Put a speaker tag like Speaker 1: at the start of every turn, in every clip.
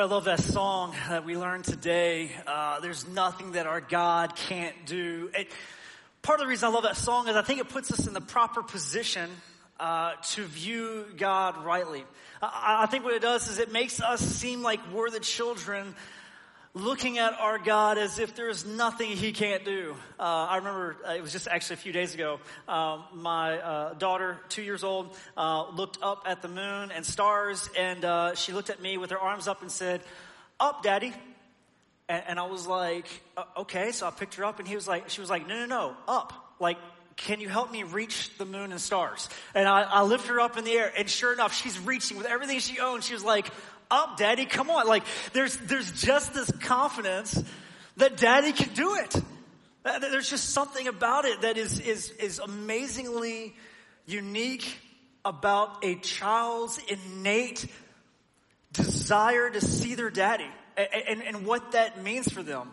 Speaker 1: Boy, I love that song that we learned today. Uh, there's nothing that our God can't do. It, part of the reason I love that song is I think it puts us in the proper position uh, to view God rightly. I, I think what it does is it makes us seem like we're the children looking at our God as if there's nothing He can't do. Uh, I remember uh, it was just actually a few days ago. Um, my uh, daughter, two years old, uh, looked up at the moon and stars, and uh, she looked at me with her arms up and said, "Up, Daddy." And, and I was like, "Okay." So I picked her up, and he was like, "She was like, no, no, no, up, like." Can you help me reach the moon and stars? And I, I lift her up in the air, and sure enough, she's reaching with everything she owns. She was like, up, daddy. Come on. Like there's, there's just this confidence that daddy can do it. There's just something about it that is, is, is amazingly unique about a child's innate desire to see their daddy and, and, and what that means for them.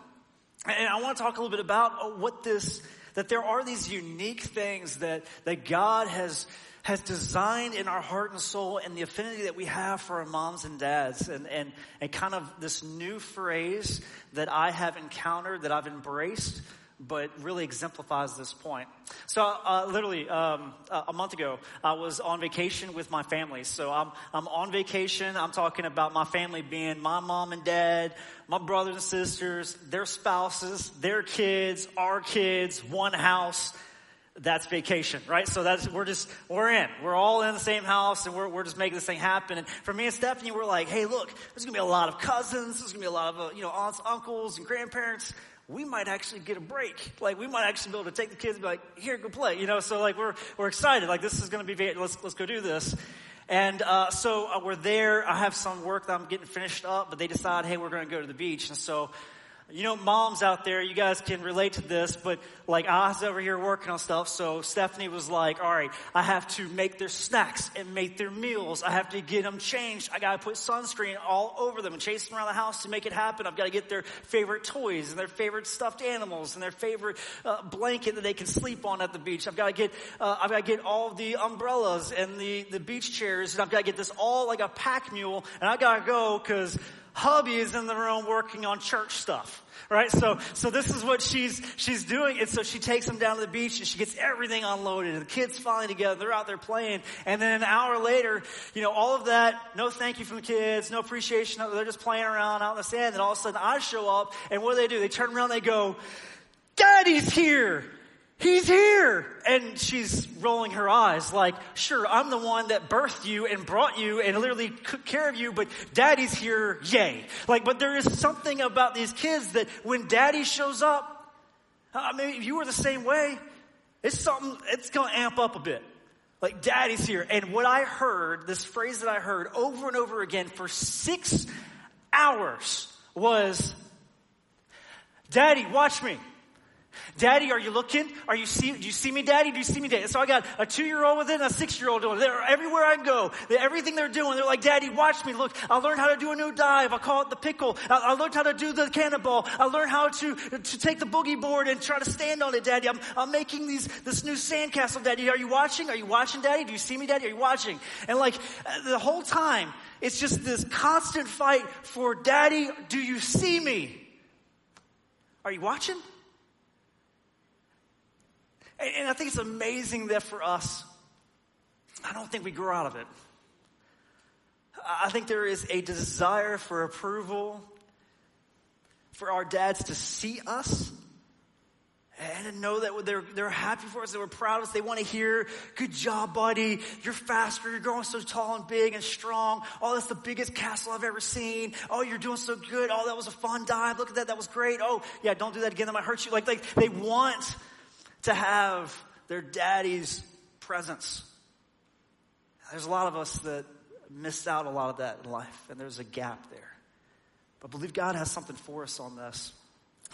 Speaker 1: And I want to talk a little bit about what this, that there are these unique things that, that God has, has designed in our heart and soul and the affinity that we have for our moms and dads and, and, and kind of this new phrase that I have encountered, that I've embraced, but really exemplifies this point. So, uh, literally, um, a month ago, I was on vacation with my family. So I'm, I'm on vacation. I'm talking about my family being my mom and dad, my brothers and sisters, their spouses, their kids, our kids, one house, that's vacation, right? So that's, we're just, we're in. We're all in the same house and we're, we're just making this thing happen. And for me and Stephanie, we're like, hey, look, there's gonna be a lot of cousins, there's gonna be a lot of, uh, you know, aunts, uncles, and grandparents. We might actually get a break. Like, we might actually be able to take the kids and be like, here, go play, you know? So like, we're, we're excited. Like, this is gonna be, let's, let's go do this. And uh, so uh, we're there. I have some work that I'm getting finished up, but they decide, hey, we're going to go to the beach. And so you know, moms out there, you guys can relate to this, but like I was over here working on stuff, so Stephanie was like, all right, I have to make their snacks and make their meals. I have to get them changed. I gotta put sunscreen all over them and chase them around the house to make it happen. I've gotta get their favorite toys and their favorite stuffed animals and their favorite uh, blanket that they can sleep on at the beach. I've gotta get, uh, I've gotta get all the umbrellas and the, the beach chairs and I've gotta get this all like a pack mule and I gotta go cause hubby is in the room working on church stuff. Right? So, so this is what she's, she's doing. And so she takes them down to the beach and she gets everything unloaded and the kids finally together. They're out there playing. And then an hour later, you know, all of that, no thank you from the kids, no appreciation. They're just playing around out in the sand. And all of a sudden I show up and what do they do? They turn around, and they go, Daddy's here. He's here. And she's rolling her eyes like, sure, I'm the one that birthed you and brought you and literally took care of you, but daddy's here, yay. Like, but there is something about these kids that when daddy shows up, I mean, if you were the same way, it's something, it's gonna amp up a bit. Like, daddy's here. And what I heard, this phrase that I heard over and over again for six hours was, Daddy, watch me. Daddy, are you looking? Are you see, do you see me, daddy? Do you see me, daddy? So I got a two-year-old with it and a six-year-old doing it. They're everywhere I go. They're, everything they're doing, they're like, daddy, watch me. Look, I learned how to do a new dive. I call it the pickle. I, I learned how to do the cannonball. I learned how to, to take the boogie board and try to stand on it, daddy. I'm, I'm making these, this new sandcastle, daddy. Are you watching? Are you watching, daddy? Do you see me, daddy? Are you watching? And like, the whole time, it's just this constant fight for daddy, do you see me? Are you watching? And I think it's amazing that for us, I don't think we grow out of it. I think there is a desire for approval, for our dads to see us and to know that they're, they're happy for us, that we're proud of us. They want to hear, good job, buddy. You're faster. You're growing so tall and big and strong. Oh, that's the biggest castle I've ever seen. Oh, you're doing so good. Oh, that was a fun dive. Look at that. That was great. Oh, yeah, don't do that again. That might hurt you. Like, like they want to have their daddy's presence. There's a lot of us that miss out a lot of that in life, and there's a gap there. But I believe God has something for us on this.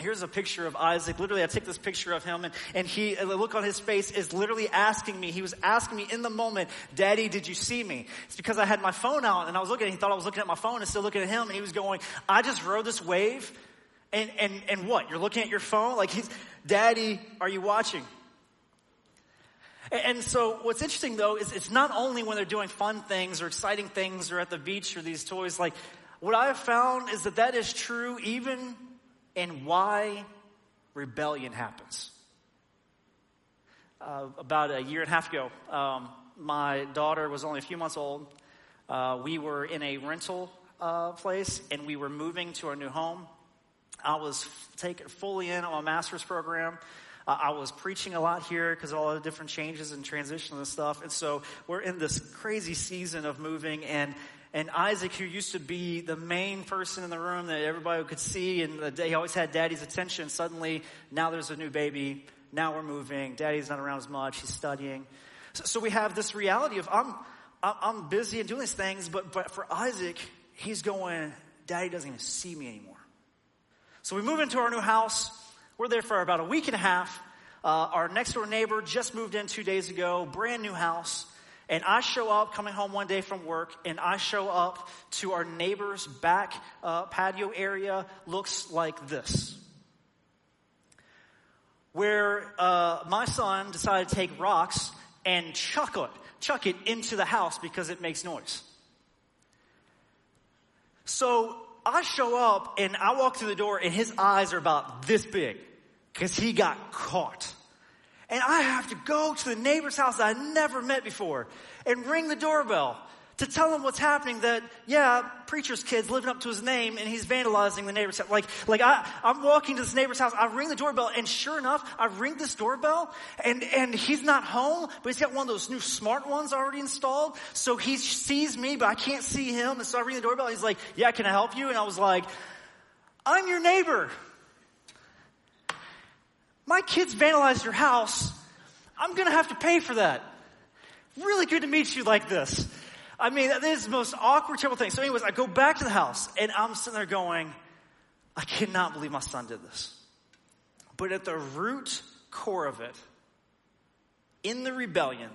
Speaker 1: Here's a picture of Isaac. Literally, I took this picture of him and, and he, the look on his face is literally asking me, he was asking me in the moment, Daddy, did you see me? It's because I had my phone out and I was looking, he thought I was looking at my phone and still looking at him and he was going, I just rode this wave and, and, and what? You're looking at your phone? Like he's, Daddy, are you watching? And so what's interesting though is it's not only when they're doing fun things or exciting things or at the beach or these toys, like what I have found is that that is true even in why rebellion happens. Uh, about a year and a half ago, um, my daughter was only a few months old. Uh, we were in a rental uh, place and we were moving to our new home. I was taken fully in on my master's program. Uh, I was preaching a lot here because of all the different changes and transitions and stuff. And so we're in this crazy season of moving and and Isaac, who used to be the main person in the room that everybody could see, and he always had daddy's attention, suddenly now there's a new baby. Now we're moving. Daddy's not around as much. He's studying. So, so we have this reality of I'm, I'm busy and doing these things, but, but for Isaac, he's going, Daddy doesn't even see me anymore. So we move into our new house. We're there for about a week and a half. Uh, our next door neighbor just moved in two days ago, brand new house. And I show up coming home one day from work, and I show up to our neighbor's back uh, patio area. Looks like this. Where uh, my son decided to take rocks and chuck it, chuck it into the house because it makes noise. So I show up and I walk through the door and his eyes are about this big because he got caught. And I have to go to the neighbor's house I never met before and ring the doorbell to tell him what's happening that, yeah, preacher's kid's living up to his name and he's vandalizing the neighbor's house. Like, like I, I'm walking to this neighbor's house, I ring the doorbell and sure enough, I ring this doorbell and, and he's not home, but he's got one of those new smart ones already installed. So he sees me, but I can't see him. And so I ring the doorbell. He's like, yeah, can I help you? And I was like, I'm your neighbor. My kids vandalized your house. I'm going to have to pay for that. Really good to meet you like this. I mean, this is the most awkward, terrible thing. So, anyways, I go back to the house and I'm sitting there going, I cannot believe my son did this. But at the root core of it, in the rebellion,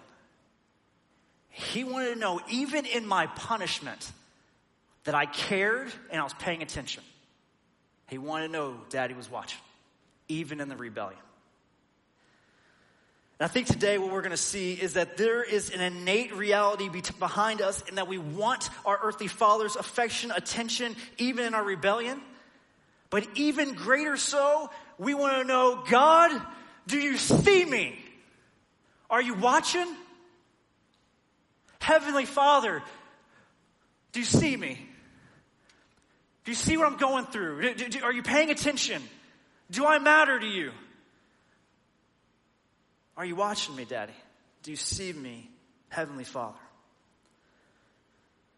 Speaker 1: he wanted to know, even in my punishment, that I cared and I was paying attention. He wanted to know daddy was watching even in the rebellion. And I think today what we're going to see is that there is an innate reality behind us and that we want our earthly father's affection, attention, even in our rebellion. But even greater so, we want to know, God, do you see me? Are you watching? Heavenly Father, do you see me? Do you see what I'm going through? Do, do, are you paying attention? Do I matter to you? Are you watching me, Daddy? Do you see me, Heavenly Father?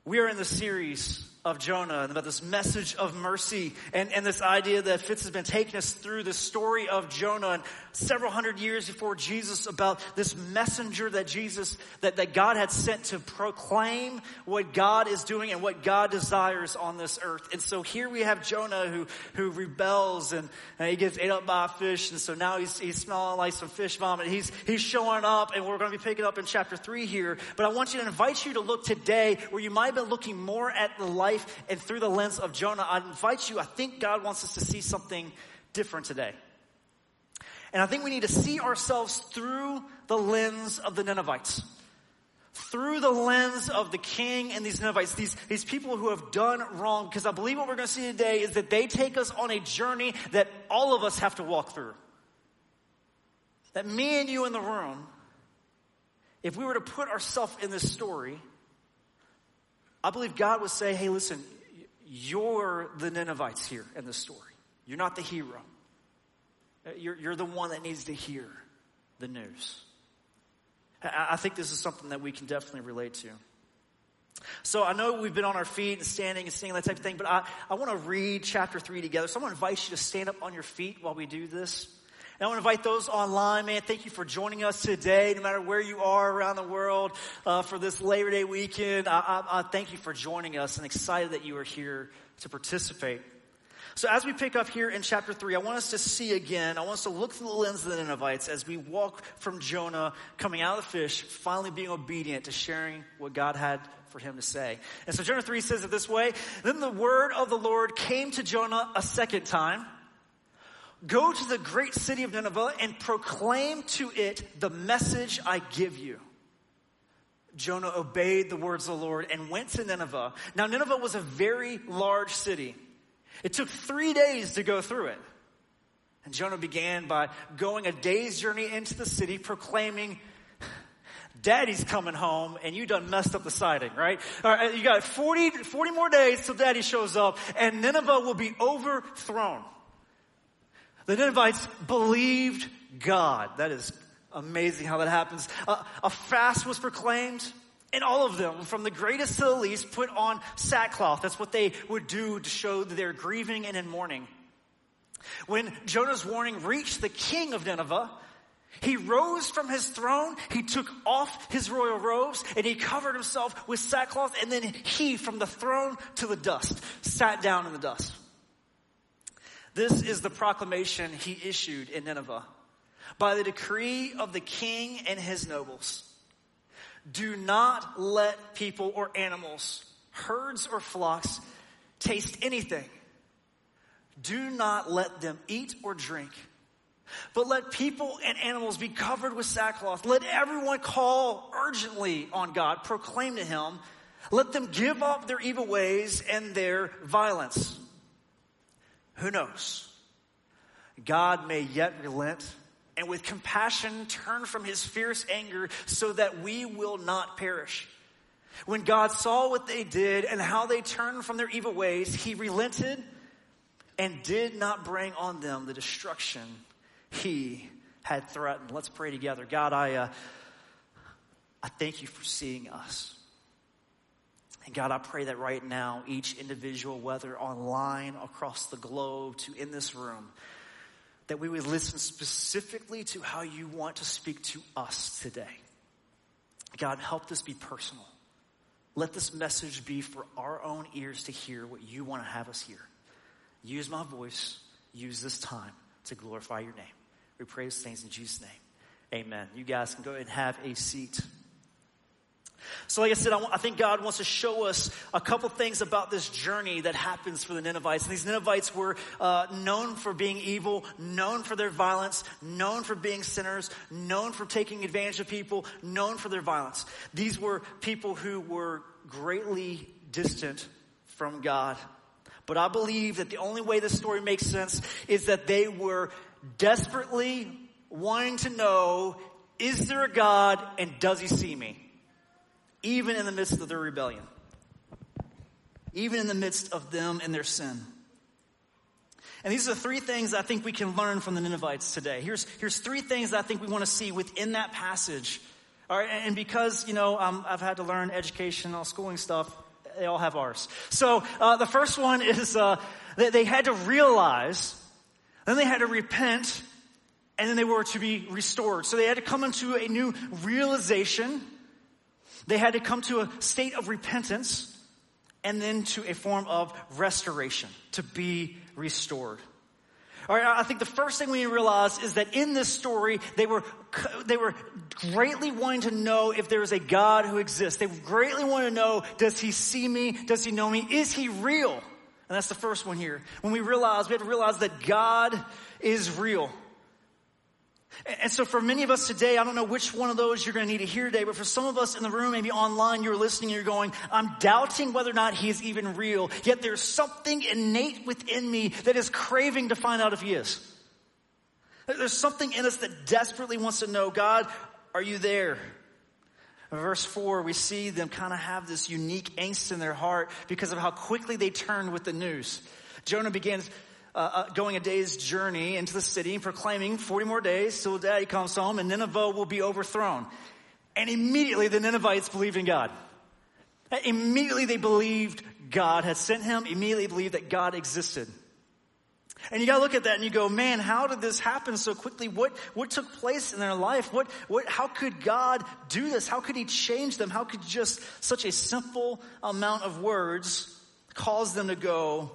Speaker 1: We are in the series of Jonah and about this message of mercy and, and this idea that Fitz has been taking us through the story of Jonah and several hundred years before Jesus about this messenger that Jesus, that, that God had sent to proclaim what God is doing and what God desires on this earth. And so here we have Jonah who, who rebels and, and he gets ate up by a fish. And so now he's, he's smelling like some fish vomit. He's, he's showing up and we're going to be picking up in chapter three here. But I want you to invite you to look today where you might have been looking more at the life life and through the lens of Jonah, I invite you, I think God wants us to see something different today. And I think we need to see ourselves through the lens of the Ninevites. Through the lens of the king and these Ninevites, these, these people who have done wrong, because I believe what we're going to see today is that they take us on a journey that all of us have to walk through. That me and you in the room, if we were to put ourselves in this story, I believe God would say, hey, listen, you're the Ninevites here in the story. You're not the hero. Uh, you're, you're the one that needs to hear the news. I think this is something that we can definitely relate to. So I know we've been on our feet and standing and singing that type of thing, but I, I want to read chapter three together. So I'm going to invite you to stand up on your feet while we do this. And I want to invite those online, man. Thank you for joining us today, no matter where you are around the world uh, for this Labor Day weekend. I, I, I thank you for joining us and excited that you are here to participate. So as we pick up here in chapter three, I want us to see again, I want us to look through the lens of the Ninevites as we walk from Jonah coming out of the fish, finally being obedient to sharing what God had for him to say. And so Jonah 3 says it this way, Then the word of the Lord came to Jonah a second time. Go to the great city of Nineveh and proclaim to it the message I give you. Jonah obeyed the words of the Lord and went to Nineveh. Now, Nineveh was a very large city. It took three days to go through it. And Jonah began by going a day's journey into the city, proclaiming, Daddy's coming home and you done messed up the siding, right? All right you got 40, 40 more days till daddy shows up and Nineveh will be overthrown. The Ninevites believed God. That is amazing how that happens. Uh, a fast was proclaimed, and all of them, from the greatest to the least, put on sackcloth. That's what they would do to show they're grieving and in mourning. When Jonah's warning reached the king of Nineveh, he rose from his throne, he took off his royal robes, and he covered himself with sackcloth, and then he, from the throne to the dust, sat down in the dust. This is the proclamation he issued in Nineveh by the decree of the king and his nobles. Do not let people or animals, herds or flocks, taste anything. Do not let them eat or drink. But let people and animals be covered with sackcloth. Let everyone call urgently on God, proclaim to him. Let them give up their evil ways and their violence. Who knows? God may yet relent and with compassion turn from his fierce anger so that we will not perish. When God saw what they did and how they turned from their evil ways, he relented and did not bring on them the destruction he had threatened. Let's pray together. God, I, uh, I thank you for seeing us. And God, I pray that right now, each individual, whether online, across the globe, to in this room, that we would listen specifically to how you want to speak to us today. God, help this be personal. Let this message be for our own ears to hear what you want to have us hear. Use my voice, use this time to glorify your name. We pray these things in Jesus' name. Amen. You guys can go ahead and have a seat. So, like I said, I, I, think God wants to show us a couple things about this journey that happens for the Ninevites. And these Ninevites were uh, known for being evil, known for their violence, known for being sinners, known for taking advantage of people, known for their violence. These were people who were greatly distant from God. But I believe that the only way this story makes sense is that they were desperately wanting to know, is there a God and does he see me? Even in the midst of their rebellion, even in the midst of them and their sin. And these are three things I think we can learn from the Ninevites today. Here's, here's three things I think we want to see within that passage. All right, and because, you know, um, I've had to learn educational schooling stuff, they all have ours. So uh, the first one is uh, that they had to realize, then they had to repent, and then they were to be restored. So they had to come into a new realization they had to come to a state of repentance and then to a form of restoration to be restored. All right, I think the first thing we need to realize is that in this story, they were, they were greatly wanting to know if there is a God who exists. They greatly want to know, does he see me? Does he know me? Is he real? And that's the first one here. When we realize, we have to realize that God is real. And so for many of us today, I don't know which one of those you're going to need to hear today, but for some of us in the room, maybe online, you're listening, you're going, I'm doubting whether or not he is even real. Yet there's something innate within me that is craving to find out if he is. There's something in us that desperately wants to know, God, are you there? verse 4, we see them kind of have this unique angst in their heart because of how quickly they turned with the news. Jonah begins uh, uh, going a day's journey into the city and proclaiming 40 more days till daddy comes home and Nineveh will be overthrown. And immediately the Ninevites believed in God. Immediately they believed God had sent him, immediately believed that God existed. And you gotta look at that and you go, man, how did this happen so quickly? What, what took place in their life? What, what, how could God do this? How could he change them? How could just such a simple amount of words cause them to go,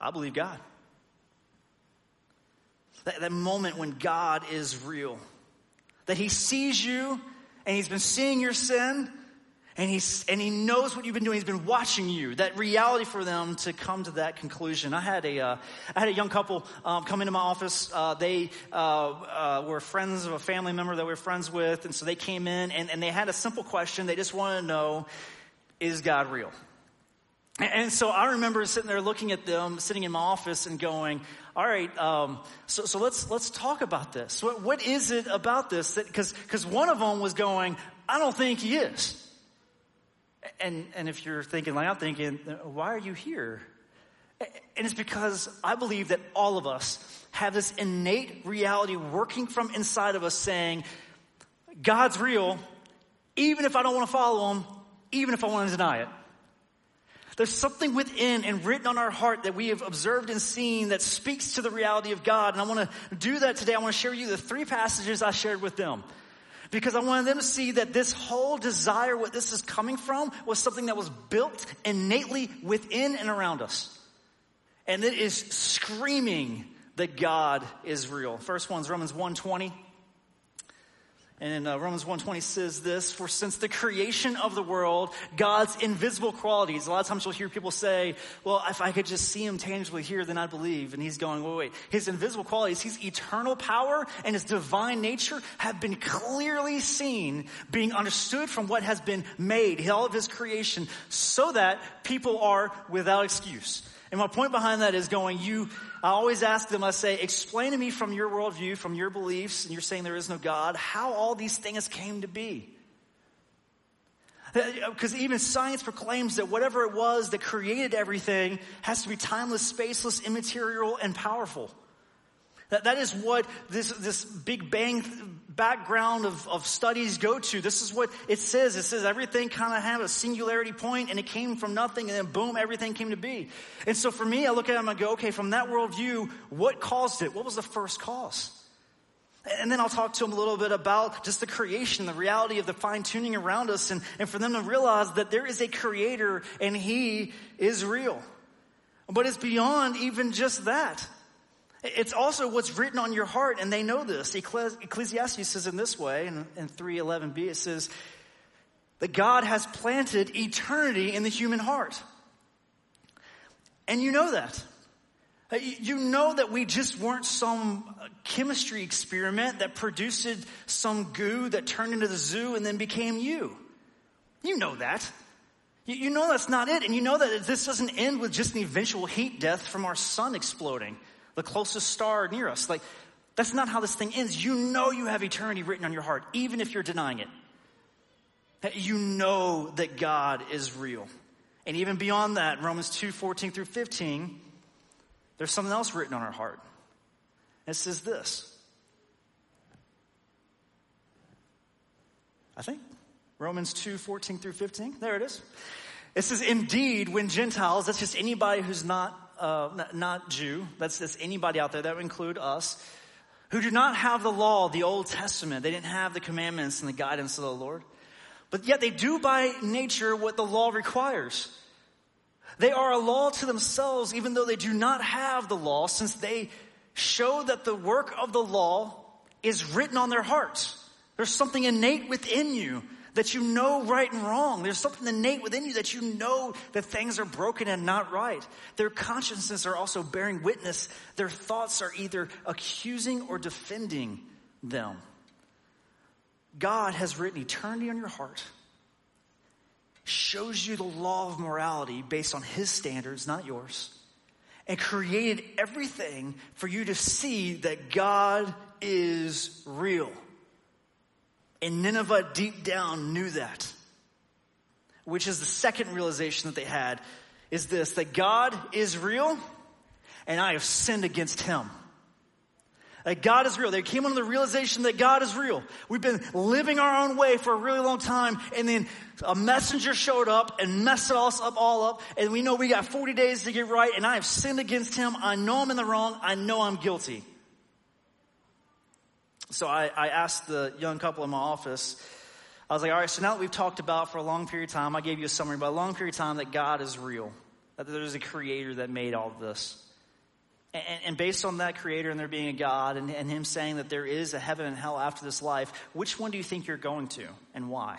Speaker 1: I believe God. That, that moment when God is real. That He sees you and He's been seeing your sin And, he's, and he knows what you've been doing. He's been watching you. That reality for them to come to that conclusion. I had a, uh, I had a young couple um, come into my office. Uh, they uh, uh were friends of a family member that we were friends with. And so they came in and, and they had a simple question. They just wanted to know, is God real? And, so I remember sitting there looking at them, sitting in my office and going, all right, um, so, so let's, let's talk about this. What, what is it about this? Because one of them was going, I don't think he is. And, and if you're thinking like I'm thinking, why are you here? And it's because I believe that all of us have this innate reality working from inside of us saying, God's real, even if I don't want to follow him, even if I want to deny it. There's something within and written on our heart that we have observed and seen that speaks to the reality of God. And I want to do that today. I want to share with you the three passages I shared with them because I wanted them to see that this whole desire, what this is coming from, was something that was built innately within and around us. And it is screaming that God is real. First one's Romans 120. And uh, Romans 1.20 says this, for since the creation of the world, God's invisible qualities, a lot of times you'll hear people say, well, if I could just see him tangibly here, then I'd believe. And he's going, wait, wait. His invisible qualities, his eternal power and his divine nature have been clearly seen, being understood from what has been made, all of his creation, so that people are without excuse. And my point behind that is going, you, I always ask them, I say, explain to me from your worldview, from your beliefs, and you're saying there is no God, how all these things came to be. Because uh, even science proclaims that whatever it was that created everything has to be timeless, spaceless, immaterial, and powerful. That, that is what this, this Big Bang background of, of studies go to. This is what it says. It says everything kind of had a singularity point and it came from nothing and then boom, everything came to be. And so for me, I look at it and I go, okay, from that worldview, what caused it? What was the first cause? And then I'll talk to them a little bit about just the creation, the reality of the fine tuning around us, and, and for them to realize that there is a creator and he is real. But it's beyond even just that. It's also what's written on your heart, and they know this. Ecclesiastes says in this way, in, in 311b, it says that God has planted eternity in the human heart. And you know that. Uh, you know that we just weren't some chemistry experiment that produced some goo that turned into the zoo and then became you. You know that. You know that's not it. And you know that this doesn't end with just an eventual heat death from our sun exploding the closest star near us. Like, that's not how this thing ends. You know you have eternity written on your heart, even if you're denying it. That You know that God is real. And even beyond that, Romans 2 14 through 15, there's something else written on our heart. It says this. I think. Romans 2 14 through 15. There it is. It says, Indeed, when Gentiles, that's just anybody who's not uh, not Jew, that's, that's anybody out there, that would include us, who do not have the law, the Old Testament. They didn't have the commandments and the guidance of the Lord. But yet they do by nature what the law requires. They are a law to themselves, even though they do not have the law, since they show that the work of the law is written on their hearts. There's something innate within you that you know right and wrong. There's something innate within you that you know that things are broken and not right. Their consciences are also bearing witness. Their thoughts are either accusing or defending them. God has written eternity on your heart, shows you the law of morality based on His standards, not yours, and created everything for you to see that God is real. And Nineveh deep down knew that. Which is the second realization that they had is this, that God is real and I have sinned against him. That God is real. They came under the realization that God is real. We've been living our own way for a really long time, and then a messenger showed up and messed us up all up, and we know we got 40 days to get right, and I have sinned against him. I know I'm in the wrong. I know I'm guilty. So I, I asked the young couple in my office, I was like, all right, so now that we've talked about for a long period of time, I gave you a summary, but a long period of time that God is real, that there's a creator that made all of this. And, and based on that creator and there being a God and, and him saying that there is a heaven and hell after this life, which one do you think you're going to and why?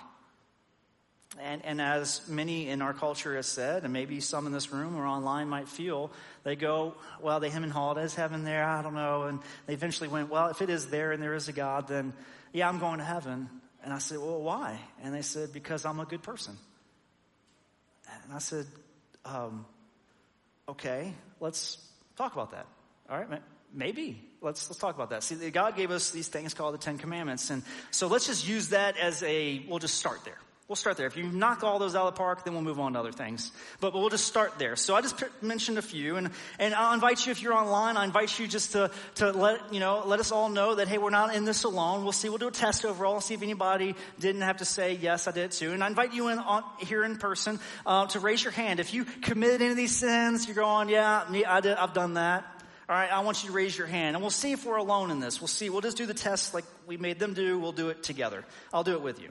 Speaker 1: And, and as many in our culture has said, and maybe some in this room or online might feel, they go, well, they him and hawed, is heaven there? I don't know. And they eventually went, well, if it is there and there is a God, then yeah, I'm going to heaven. And I said, well, why? And they said, because I'm a good person. And I said, um, okay, let's talk about that. All right, maybe. Let's, let's talk about that. See, God gave us these things called the Ten Commandments. And so let's just use that as a, we'll just start there. We'll start there. If you knock all those out of the park, then we'll move on to other things. But, but we'll just start there. So I just mentioned a few, and, and I'll invite you if you're online. I invite you just to, to let you know, let us all know that hey, we're not in this alone. We'll see. We'll do a test overall, see if anybody didn't have to say yes, I did too. And I invite you in on, here in person uh, to raise your hand if you committed any of these sins. You're going, yeah, I did, I've done that. All right, I want you to raise your hand, and we'll see if we're alone in this. We'll see. We'll just do the test like we made them do. We'll do it together. I'll do it with you.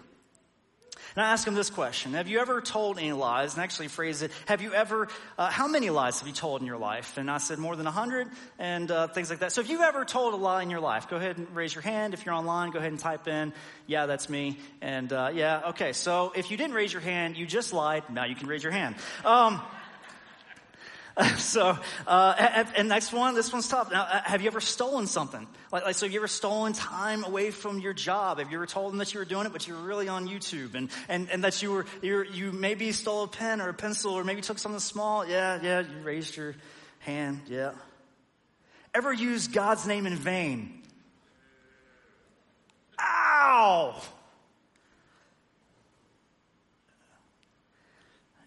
Speaker 1: And I ask him this question Have you ever told any lies? And actually phrase it, Have you ever, uh, how many lies have you told in your life? And I said, More than a hundred, and uh, things like that. So if you've ever told a lie in your life, go ahead and raise your hand. If you're online, go ahead and type in, Yeah, that's me. And uh, yeah, okay. So if you didn't raise your hand, you just lied. Now you can raise your hand. Um, so, uh, and next one, this one's tough. Now, uh, have you ever stolen something? Like, like, so have you ever stolen time away from your job? Have you ever told them that you were doing it, but you were really on YouTube and, and, and that you were, you you maybe stole a pen or a pencil or maybe took something small? Yeah, yeah, you raised your hand. Yeah. Ever use God's name in vain? Ow!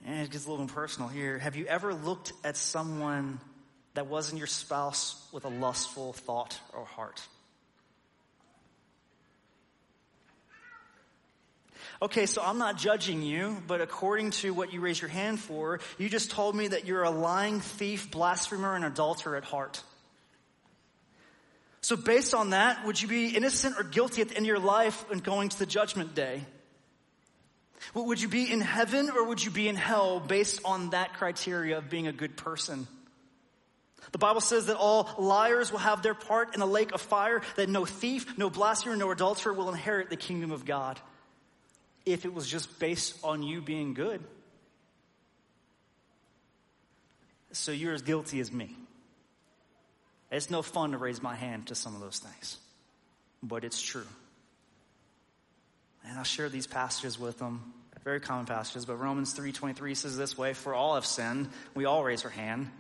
Speaker 1: And it gets a little personal here. Have you ever looked at someone that wasn't your spouse with a lustful thought or heart? Okay, so I'm not judging you, but according to what you raised your hand for, you just told me that you're a lying thief, blasphemer, and adulterer at heart. So based on that, would you be innocent or guilty at the end of your life and going to the judgment day? Would you be in heaven or would you be in hell based on that criteria of being a good person? The Bible says that all liars will have their part in a lake of fire, that no thief, no blasphemer, no adulterer will inherit the kingdom of God. If it was just based on you being good. So you're as guilty as me. It's no fun to raise my hand to some of those things, but it's true. And I'll share these passages with them. Very common passages, but Romans 3.23 says this way, For all have sinned, we all raise our hand,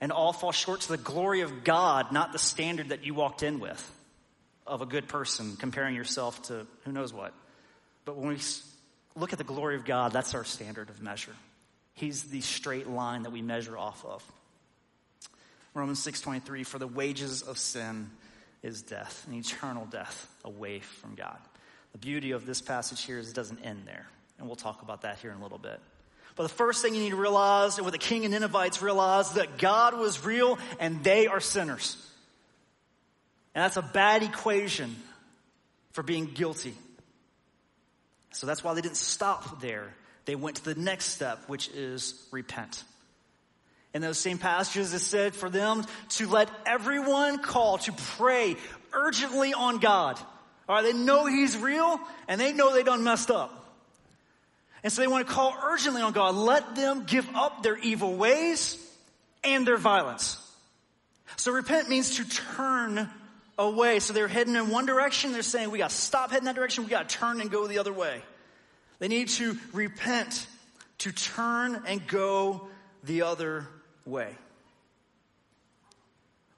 Speaker 1: and all fall short to the glory of God, not the standard that you walked in with of a good person, comparing yourself to who knows what. But when we look at the glory of God, that's our standard of measure. He's the straight line that we measure off of. Romans 6:23 for the wages of sin is death, an eternal death away from God. The beauty of this passage here is it doesn't end there. And we'll talk about that here in a little bit. But the first thing you need to realize, and what the king and Ninevites realized, that God was real and they are sinners. And that's a bad equation for being guilty. So that's why they didn't stop there. They went to the next step, which is repent. In those same passages, it said for them to let everyone call, to pray urgently on God. All right, they know he's real and they know they done messed up. And so they want to call urgently on God. Let them give up their evil ways and their violence. So repent means to turn away. So they're heading in one direction. They're saying, we got to stop heading that direction. We got to turn and go the other way. They need to repent, to turn and go the other way.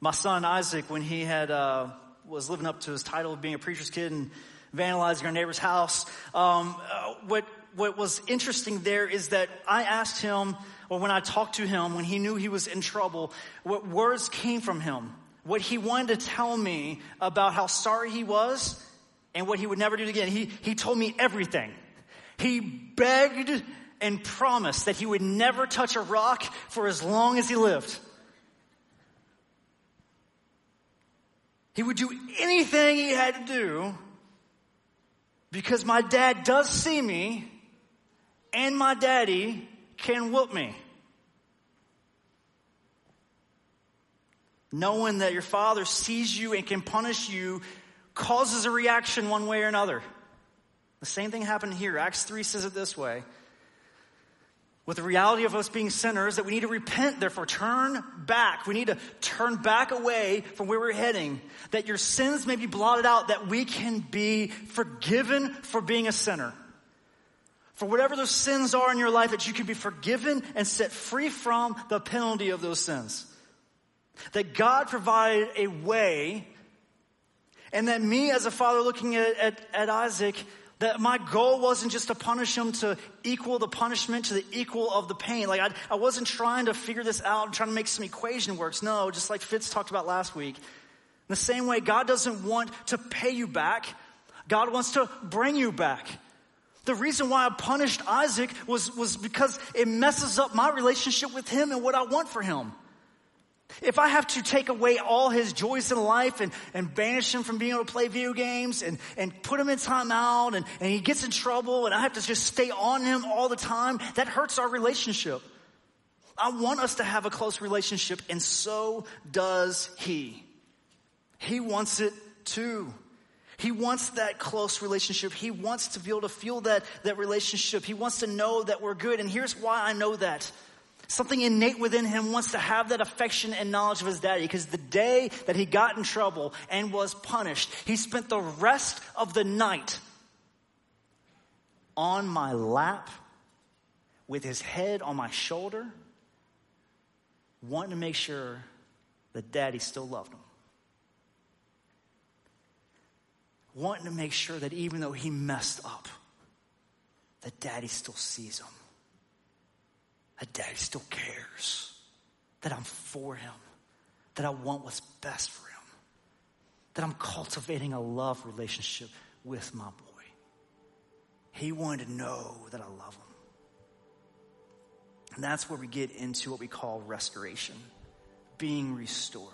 Speaker 1: My son Isaac, when he had, uh, was living up to his title of being a preacher's kid and vandalizing our neighbor's house. Um, uh, what what was interesting there is that I asked him, or when I talked to him, when he knew he was in trouble, what words came from him, what he wanted to tell me about how sorry he was and what he would never do again. He he told me everything. He begged and promised that he would never touch a rock for as long as he lived. He would do anything he had to do because my dad does see me and my daddy can whoop me. Knowing that your father sees you and can punish you causes a reaction one way or another. The same thing happened here. Acts 3 says it this way with the reality of us being sinners, that we need to repent, therefore turn back. We need to turn back away from where we're heading, that your sins may be blotted out, that we can be forgiven for being a sinner. For whatever those sins are in your life, that you can be forgiven and set free from the penalty of those sins. That God provided a way, and that me as a father looking at, at, at Isaac, that my goal wasn't just to punish him to equal the punishment to the equal of the pain. Like I, I wasn't trying to figure this out, trying to make some equation works. No, just like Fitz talked about last week. In the same way, God doesn't want to pay you back. God wants to bring you back. The reason why I punished Isaac was, was because it messes up my relationship with him and what I want for him. If I have to take away all his joys in life and, and banish him from being able to play video games and, and put him in timeout and, and he gets in trouble and I have to just stay on him all the time, that hurts our relationship. I want us to have a close relationship and so does he. He wants it too. He wants that close relationship. He wants to be able to feel that, that relationship. He wants to know that we're good. And here's why I know that. Something innate within him wants to have that affection and knowledge of his daddy because the day that he got in trouble and was punished, he spent the rest of the night on my lap with his head on my shoulder, wanting to make sure that daddy still loved him. Wanting to make sure that even though he messed up, that daddy still sees him that daddy still cares, that I'm for him, that I want what's best for him, that I'm cultivating a love relationship with my boy. He wanted to know that I love him. And that's where we get into what we call restoration, being restored.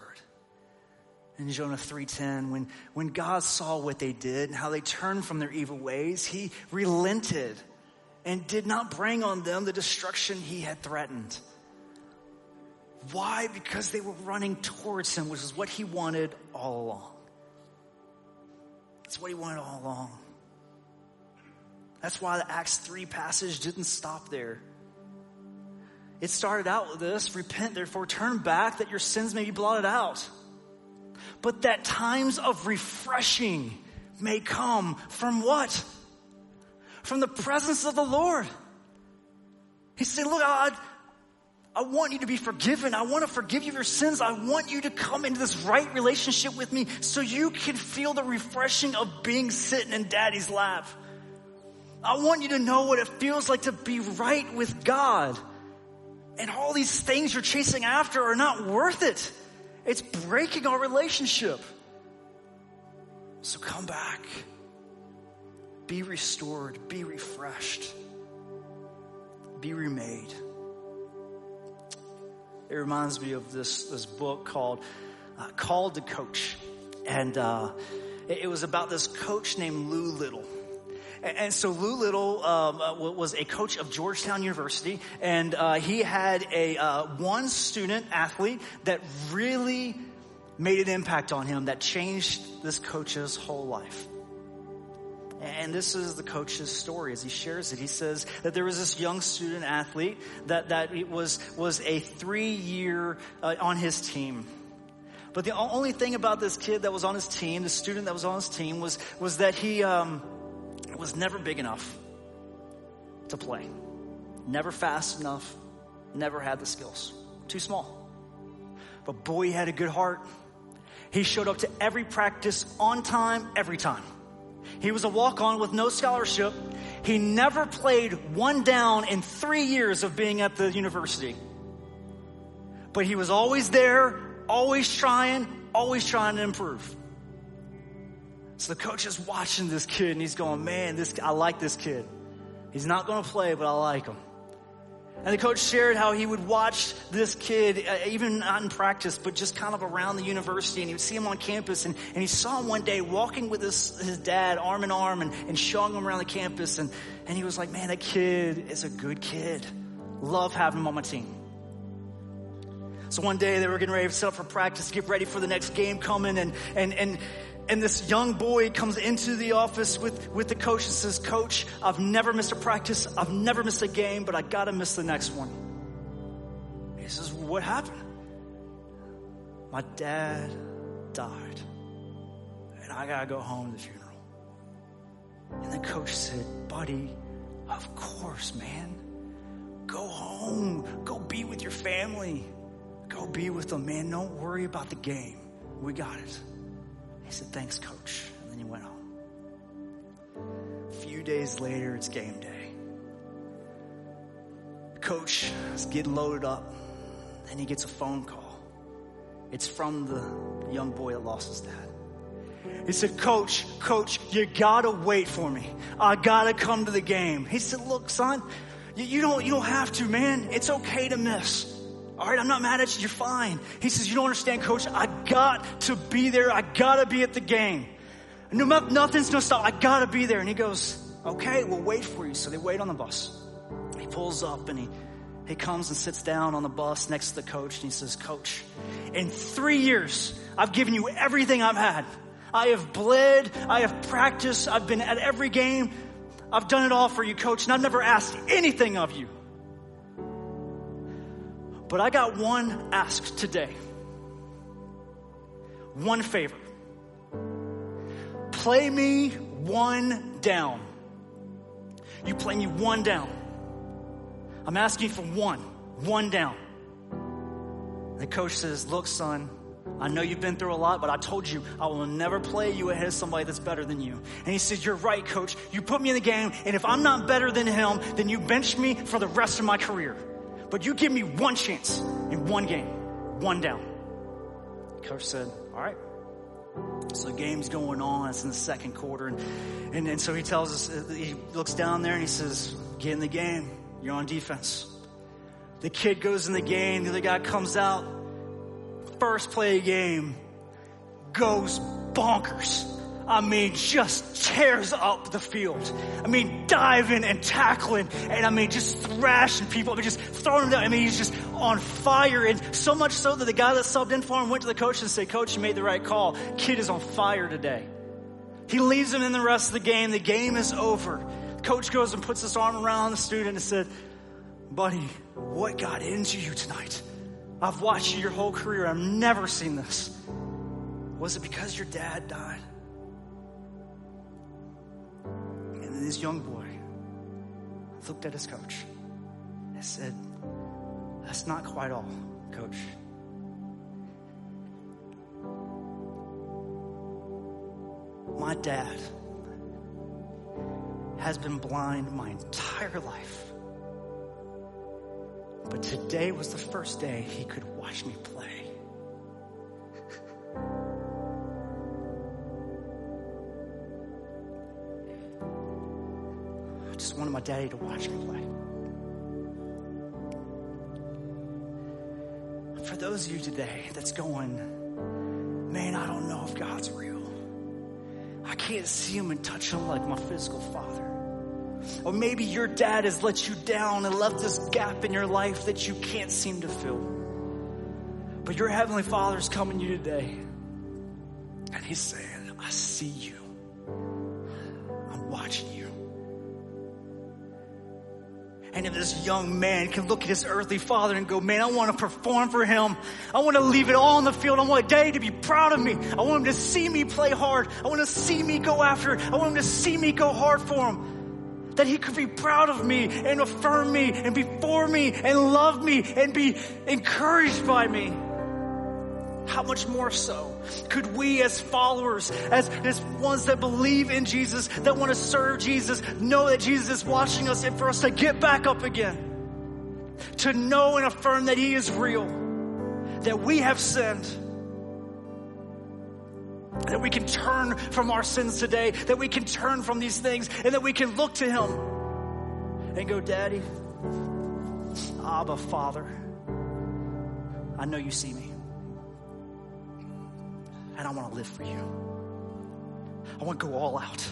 Speaker 1: In Jonah 3:10, when, when God saw what they did and how they turned from their evil ways, he relented and did not bring on them the destruction he had threatened. Why? Because they were running towards him, which is what he wanted all along. That's what he wanted all along. That's why the Acts 3 passage didn't stop there. It started out with this repent, therefore, turn back that your sins may be blotted out. But that times of refreshing may come from what? From the presence of the Lord. He said, Look, I, I want you to be forgiven. I want to forgive you your sins. I want you to come into this right relationship with me so you can feel the refreshing of being sitting in daddy's lap. I want you to know what it feels like to be right with God. And all these things you're chasing after are not worth it. It's breaking our relationship. So come back. Be restored, be refreshed, be remade. It reminds me of this, this book called uh, Called to Coach. And uh, it, it, was about this coach named Lou Little. And, so Lou Little um, uh, was a coach of Georgetown University, and uh, he had a uh, one student athlete that really made an impact on him that changed this coach's whole life. And this is the coach's story as he shares it. He says that there was this young student athlete that, that it was, was a three year uh, on his team. But the only thing about this kid that was on his team, the student that was on his team, was, was that he um, was never big enough to play. Never fast enough. Never had the skills. Too small. But boy, he had a good heart. He showed up to every practice on time, every time. He was a walk on with no scholarship. He never played one down in three years of being at the university. But he was always there, always trying, always trying to improve. So the coach is watching this kid and he's going, man, this, I like this kid. He's not going to play, but I like him. And the coach shared how he would watch this kid, uh, even not in practice, but just kind of around the university, and he would see him on campus. And, and he saw him one day walking with his, his dad, arm in arm, and, and showing him around the campus. And, and he was like, Man, that kid is a good kid. Love having him on my team. So one day they were getting ready to set up for practice, get ready for the next game coming, and, and, and and this young boy comes into the office with, with the coach and says, Coach, I've never missed a practice. I've never missed a game, but I got to miss the next one. He says, What happened? My dad died, and I got to go home to the funeral. And the coach said, Buddy, of course, man. Go home. Go be with your family. Go be with them, man. Don't worry about the game. We got it. He said, Thanks, coach. And then he went home. A few days later, it's game day. Coach is getting loaded up. Then he gets a phone call. It's from the young boy that lost his dad. He said, Coach, Coach, you gotta wait for me. I gotta come to the game. He said, Look, son, you, you, don't, you don't have to, man. It's okay to miss. All right, I'm not mad at you. You're fine. He says, You don't understand, coach. I got to be there. I gotta be at the game. No, nothing's gonna stop. I gotta be there. And he goes, Okay, we'll wait for you. So they wait on the bus. He pulls up and he, he comes and sits down on the bus next to the coach and he says, Coach, in three years, I've given you everything I've had. I have bled. I have practiced. I've been at every game. I've done it all for you, coach, and I've never asked anything of you. But I got one ask today. One favor. Play me one down. You play me one down. I'm asking for one, one down. The coach says, Look, son, I know you've been through a lot, but I told you I will never play you ahead of somebody that's better than you. And he said, You're right, coach. You put me in the game, and if I'm not better than him, then you bench me for the rest of my career. But you give me one chance in one game, one down. Coach said, All right. So the game's going on. It's in the second quarter. And, and, and so he tells us, uh, he looks down there and he says, Get in the game. You're on defense. The kid goes in the game. The other guy comes out first play game goes bonkers. I mean, just tears up the field. I mean, diving and tackling, and I mean, just thrashing people. I mean, just throwing them down. I mean, he's just on fire, and so much so that the guy that subbed in for him went to the coach and said, "Coach, you made the right call. Kid is on fire today." He leaves him in the rest of the game. The game is over. Coach goes and puts his arm around the student and said, "Buddy, what got into you tonight?" I've watched you your whole career. I've never seen this. Was it because your dad died? This young boy looked at his coach and said, That's not quite all, coach. My dad has been blind my entire life. But today was the first day he could watch me play. Just wanted my daddy to watch me play. For those of you today that's going, man, I don't know if God's real. I can't see him and touch him like my physical father. Or maybe your dad has let you down and left this gap in your life that you can't seem to fill. But your Heavenly Father's coming to you today. And He's saying, I see you. And if this young man can look at his earthly father and go, man, I want to perform for him. I want to leave it all on the field. I want Daddy to be proud of me. I want him to see me play hard. I want to see me go after it. I want him to see me go hard for him that he could be proud of me and affirm me and be for me and love me and be encouraged by me. How much more so could we as followers, as, as ones that believe in Jesus, that want to serve Jesus, know that Jesus is watching us and for us to get back up again. To know and affirm that he is real, that we have sinned, that we can turn from our sins today, that we can turn from these things, and that we can look to Him and go, Daddy, Abba, Father, I know you see me. And I want to live for you. I want to go all out.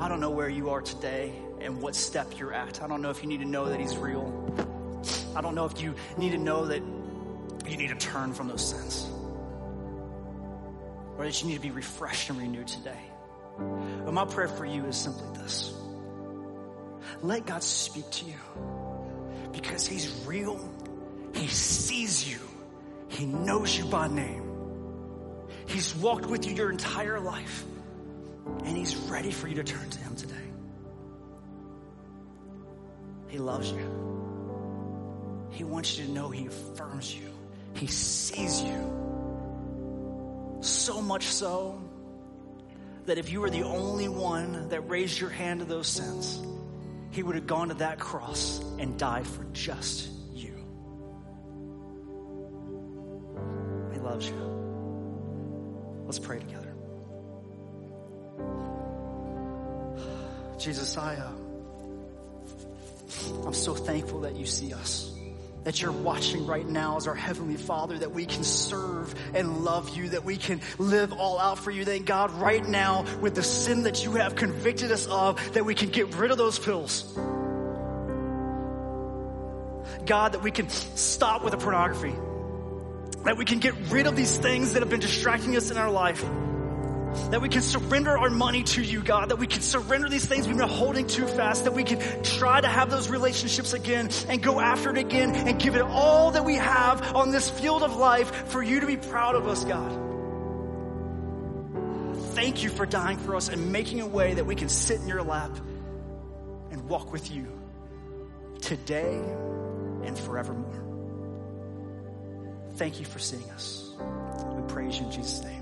Speaker 1: I don't know where you are today and what step you're at. I don't know if you need to know that He's real. I don't know if you need to know that you need to turn from those sins. or that you need to be refreshed and renewed today. But my prayer for you is simply this. Let God speak to you because he's real. He sees you. He knows you by name. He's walked with you your entire life and he's ready for you to turn to him today. He loves you. He wants you to know he affirms you. He sees you. So much so that if you were the only one that raised your hand to those sins, he would have gone to that cross and died for just you. Let's pray together. Jesus, I, uh, I'm so thankful that you see us that you're watching right now as our Heavenly Father, that we can serve and love you, that we can live all out for you. Thank God, right now, with the sin that you have convicted us of, that we can get rid of those pills. God, that we can stop with the pornography. That we can get rid of these things that have been distracting us in our life. That we can surrender our money to you, God. That we can surrender these things we've been holding too fast. That we can try to have those relationships again and go after it again and give it all that we have on this field of life for you to be proud of us, God. Thank you for dying for us and making a way that we can sit in your lap and walk with you today and forevermore. Thank you for seeing us. We praise you in Jesus' name.